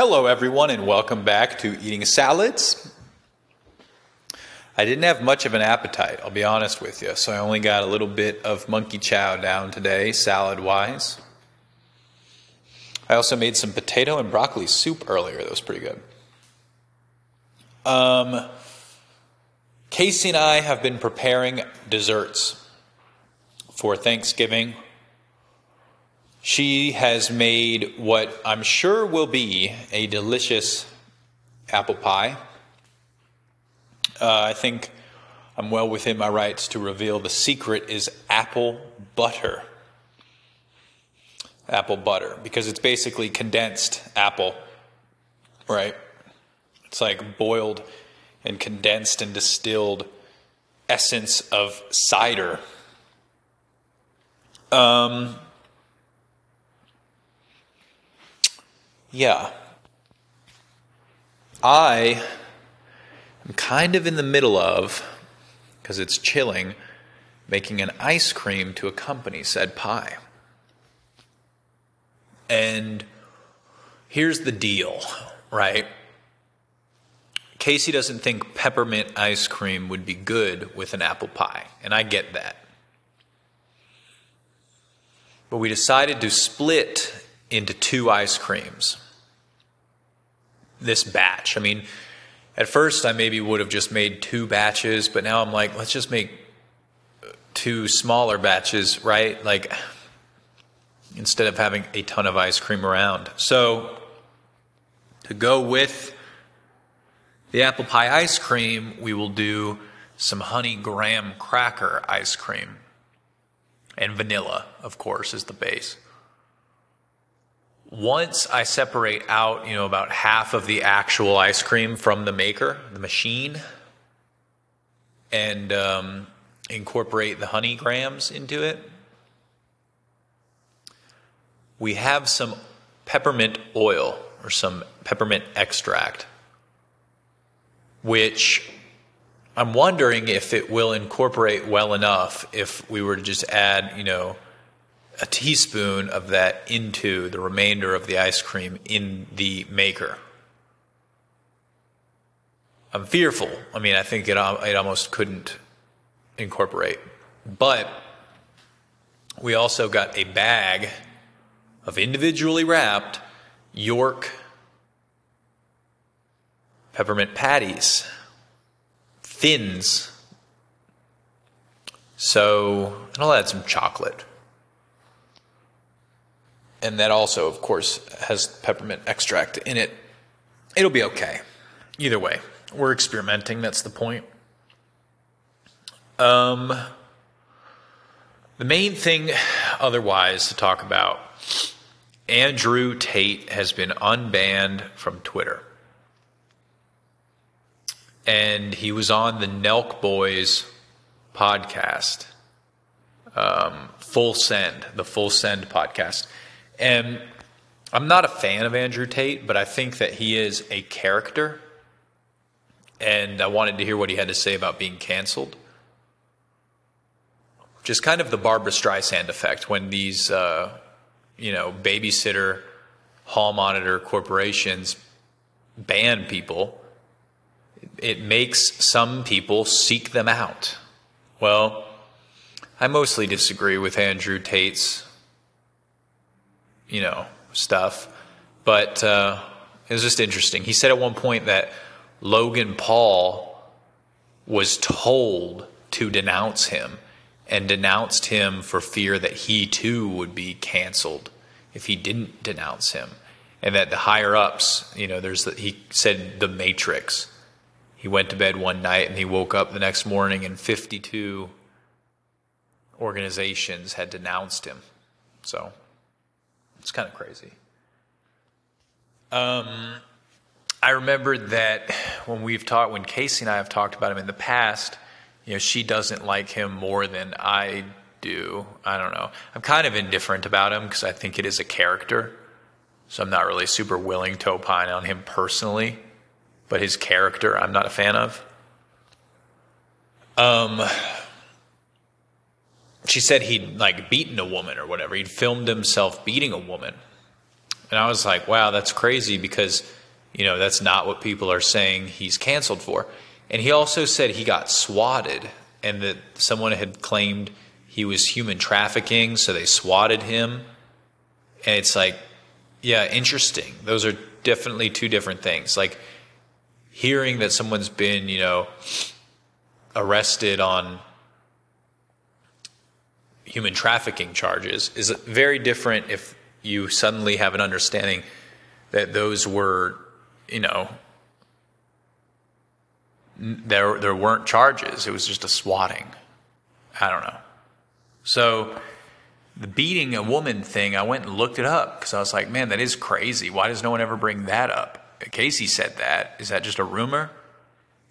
Hello, everyone, and welcome back to Eating Salads. I didn't have much of an appetite, I'll be honest with you, so I only got a little bit of monkey chow down today, salad wise. I also made some potato and broccoli soup earlier, that was pretty good. Um, Casey and I have been preparing desserts for Thanksgiving. She has made what I'm sure will be a delicious apple pie. Uh, I think I'm well within my rights to reveal the secret is apple butter. Apple butter, because it's basically condensed apple, right? It's like boiled and condensed and distilled essence of cider. Um, yeah. I am kind of in the middle of, because it's chilling, making an ice cream to accompany said pie. And here's the deal, right? Casey doesn't think peppermint ice cream would be good with an apple pie, and I get that. But we decided to split into two ice creams this batch. I mean, at first I maybe would have just made two batches, but now I'm like, let's just make two smaller batches, right? Like, instead of having a ton of ice cream around. So, to go with the apple pie ice cream, we will do some honey graham cracker ice cream. And vanilla, of course, is the base. Once I separate out, you know, about half of the actual ice cream from the maker, the machine, and um, incorporate the honey grams into it, we have some peppermint oil or some peppermint extract which I'm wondering if it will incorporate well enough if we were to just add, you know, a teaspoon of that into the remainder of the ice cream in the maker. I'm fearful. I mean, I think it, it almost couldn't incorporate. But we also got a bag of individually wrapped York peppermint patties, thins. So, and I'll add some chocolate. And that also, of course, has peppermint extract in it. It'll be okay. Either way, we're experimenting. That's the point. Um, the main thing, otherwise, to talk about Andrew Tate has been unbanned from Twitter and he was on the Nelk Boys podcast, um, Full Send, the Full Send podcast. And I'm not a fan of Andrew Tate, but I think that he is a character. And I wanted to hear what he had to say about being canceled. Just kind of the Barbra Streisand effect when these, uh, you know, babysitter, hall monitor corporations ban people it makes some people seek them out. Well, I mostly disagree with Andrew Tate's, you know, stuff, but uh, it was just interesting. He said at one point that Logan Paul was told to denounce him and denounced him for fear that he too would be canceled if he didn't denounce him. And that the higher ups, you know, there's the, he said the matrix he went to bed one night and he woke up the next morning and 52 organizations had denounced him. So it's kind of crazy. Um, I remember that when we've talked, when Casey and I have talked about him in the past, you know, she doesn't like him more than I do. I don't know. I'm kind of indifferent about him because I think it is a character. So I'm not really super willing to opine on him personally but his character I'm not a fan of. Um, she said he'd like beaten a woman or whatever. He'd filmed himself beating a woman. And I was like, wow, that's crazy because, you know, that's not what people are saying he's canceled for. And he also said he got swatted and that someone had claimed he was human trafficking, so they swatted him. And it's like, yeah, interesting. Those are definitely two different things. Like hearing that someone's been, you know, arrested on human trafficking charges is very different if you suddenly have an understanding that those were, you know, there there weren't charges. It was just a swatting. I don't know. So the beating a woman thing, I went and looked it up because I was like, man, that is crazy. Why does no one ever bring that up? Casey said that. Is that just a rumor?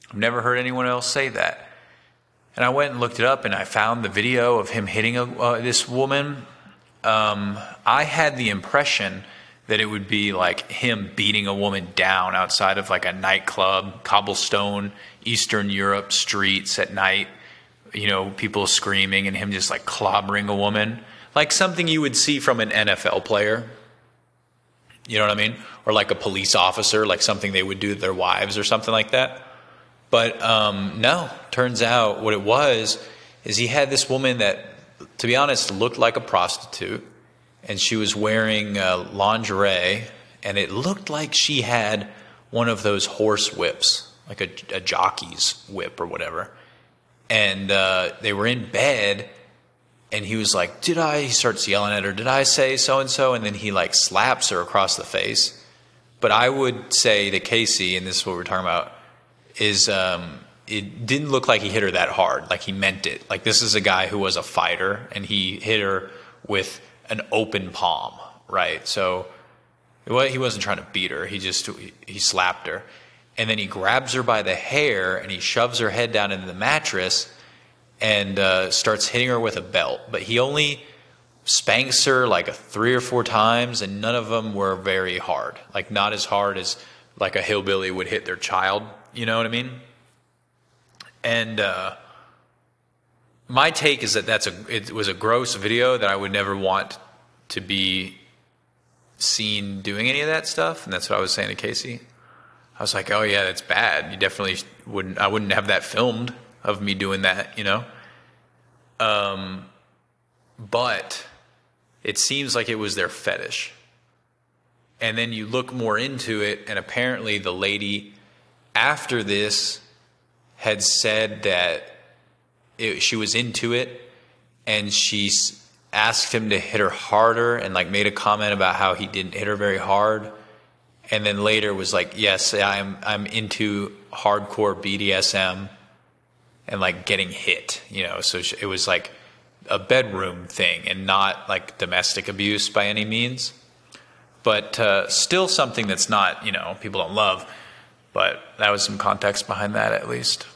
I've never heard anyone else say that. And I went and looked it up, and I found the video of him hitting a, uh, this woman. Um, I had the impression that it would be like him beating a woman down outside of like a nightclub, cobblestone, Eastern Europe streets at night. You know, people screaming and him just like clobbering a woman, like something you would see from an NFL player. You know what I mean? Or like a police officer, like something they would do to their wives or something like that. But um, no, turns out what it was is he had this woman that, to be honest, looked like a prostitute, and she was wearing uh, lingerie, and it looked like she had one of those horse whips, like a, a jockey's whip or whatever. And uh, they were in bed, and he was like, "Did I?" He starts yelling at her, "Did I say so and so?" And then he like slaps her across the face. But I would say to Casey, and this is what we're talking about is um, it didn't look like he hit her that hard, like he meant it. Like this is a guy who was a fighter and he hit her with an open palm, right? So he wasn't trying to beat her. He just he slapped her, and then he grabs her by the hair and he shoves her head down into the mattress and uh, starts hitting her with a belt. But he only spanks her like three or four times, and none of them were very hard. Like not as hard as like a hillbilly would hit their child. You know what I mean? And uh, my take is that that's a it was a gross video that I would never want to be seen doing any of that stuff, and that's what I was saying to Casey. I was like, "Oh yeah, that's bad. You definitely wouldn't. I wouldn't have that filmed of me doing that, you know." Um, but it seems like it was their fetish. And then you look more into it, and apparently the lady after this had said that it, she was into it and she asked him to hit her harder and like made a comment about how he didn't hit her very hard and then later was like yes i'm i'm into hardcore bdsm and like getting hit you know? So it was like a bedroom thing and not like domestic abuse by any means. But uh, still something that's not you know people don't love but that was some context behind that, at least.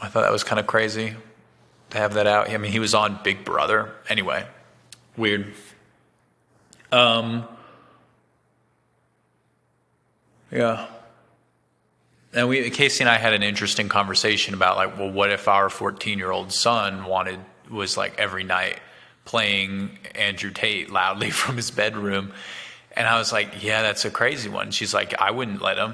I thought that was kind of crazy to have that out. I mean, he was on Big Brother. Anyway, weird. Um, yeah. And we, Casey and I had an interesting conversation about like, well, what if our 14 year old son wanted, was like every night playing Andrew Tate loudly from his bedroom? And I was like, yeah, that's a crazy one. She's like, I wouldn't let him.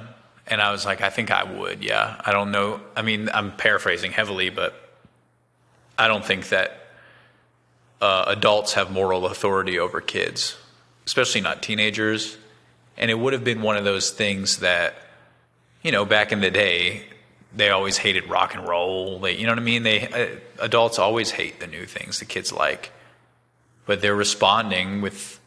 And I was like, I think I would, yeah. I don't know. I mean, I'm paraphrasing heavily, but I don't think that uh, adults have moral authority over kids, especially not teenagers. And it would have been one of those things that, you know, back in the day, they always hated rock and roll. They, you know what I mean? They uh, adults always hate the new things the kids like, but they're responding with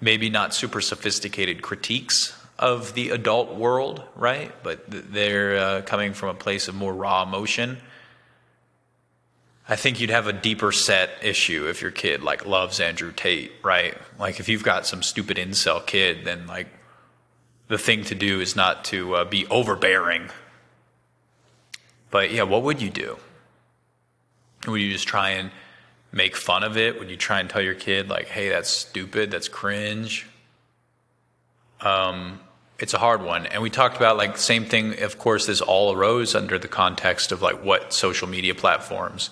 maybe not super sophisticated critiques of the adult world, right? But they're uh, coming from a place of more raw emotion. I think you'd have a deeper set issue if your kid like loves Andrew Tate, right? Like if you've got some stupid incel kid, then like the thing to do is not to uh, be overbearing. But yeah, what would you do? Would you just try and make fun of it? Would you try and tell your kid like, "Hey, that's stupid. That's cringe." Um, it's a hard one. And we talked about like same thing. Of course, this all arose under the context of like what social media platforms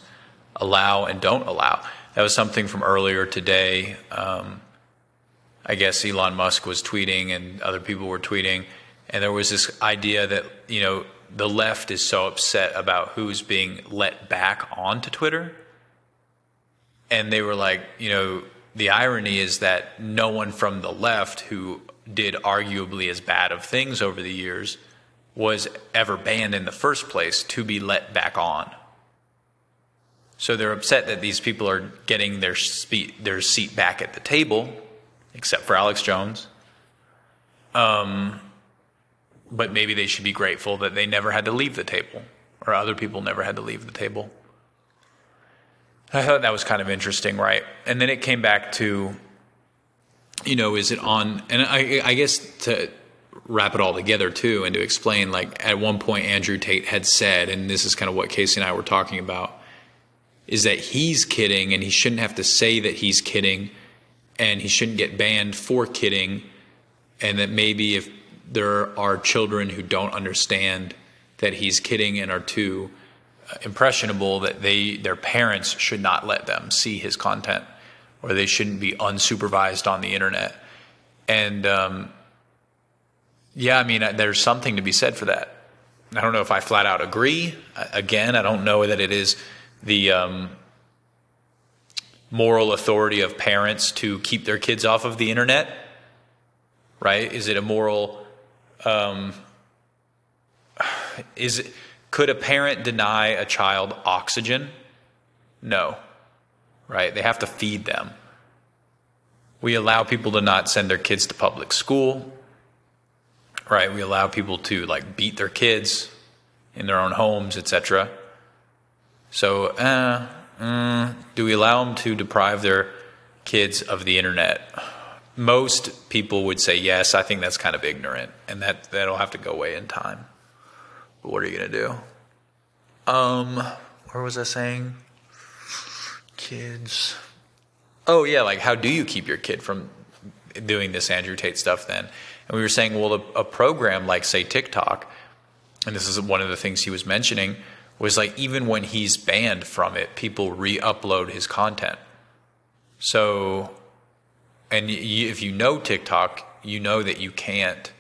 allow and don't allow. That was something from earlier today. Um, I guess Elon Musk was tweeting and other people were tweeting, and there was this idea that you know the left is so upset about who's being let back onto Twitter, and they were like, you know, the irony is that no one from the left who did arguably as bad of things over the years was ever banned in the first place to be let back on. So they're upset that these people are getting their, their seat back at the table, except for Alex Jones. Um, but maybe they should be grateful that they never had to leave the table, or other people never had to leave the table. I thought that was kind of interesting, right? And then it came back to, you know, is it on? And I, I guess to wrap it all together too, and to explain, like at one point Andrew Tate had said, and this is kind of what Casey and I were talking about, is that he's kidding, and he shouldn't have to say that he's kidding, and he shouldn't get banned for kidding, and that maybe if there are children who don't understand that he's kidding and are too uh, impressionable that they their parents should not let them see his content or they shouldn't be unsupervised on the internet and um, yeah i mean there's something to be said for that i don't know if i flat out agree again i don't know that it is the um, moral authority of parents to keep their kids off of the internet right is it a moral um, is it could a parent deny a child oxygen? No. Right? They have to feed them. We allow people to not send their kids to public school. Right? We allow people to like beat their kids in their own homes, etc. So, uh, uh, do we allow them to deprive their kids of the internet? Most people would say yes. I think that's kind of ignorant, and that that'll have to go away in time. But what are you to do? Um, where was I saying? Kids. Oh, yeah, like how do you keep your kid from doing this Andrew Tate stuff then? And we were saying, well, a, a program like, say, TikTok, and this is one of the things he was mentioning, was like even when he's banned from it, people re upload his content. So, and if you know TikTok, you know that you can't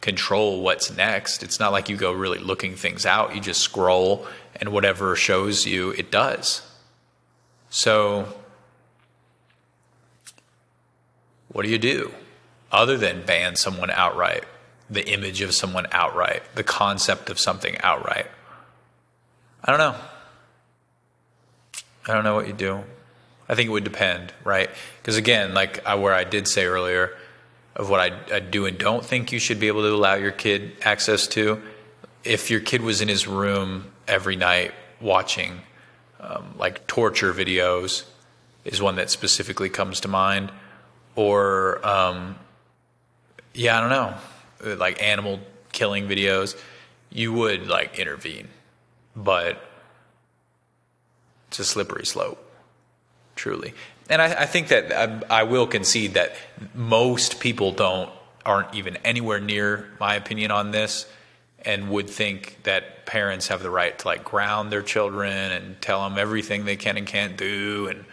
control what's next. It's not like you go really looking things out. You just scroll and whatever shows you, it does. So, what do you do other than ban someone outright? The image of someone outright, the concept of something outright. I don't know. I don't know what you do. I think it would depend, right? Because again, like I, where I did say earlier, of what I, I do and don't think you should be able to allow your kid access to. If your kid was in his room every night watching um, like torture videos, is one that specifically comes to mind. Or, um, yeah, I don't know, like animal killing videos, you would like intervene. But it's a slippery slope, truly and I, I think that I, I, will concede that most people don't aren't even anywhere near my opinion on this, and would think that parents have the right to like ground their children and tell them everything they can and can't do, and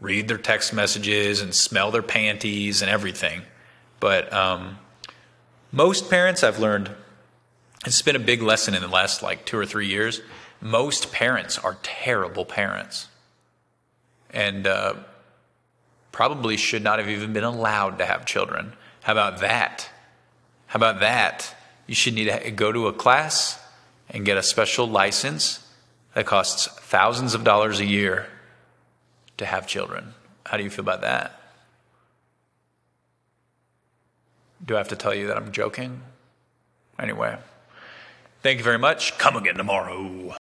read their text messages and smell their panties and everything. But um, most parents, I've learned, it's been a big lesson in the last like two or three years. Most parents are terrible parents, and uh, probably should not have even been allowed to have children. How about that? How about that? You should need to go to a class and get a special license that costs thousands of dollars a year to have children. How do you feel about that? Do I have to tell you that I'm joking? Anyway, thank you very much. Come again tomorrow.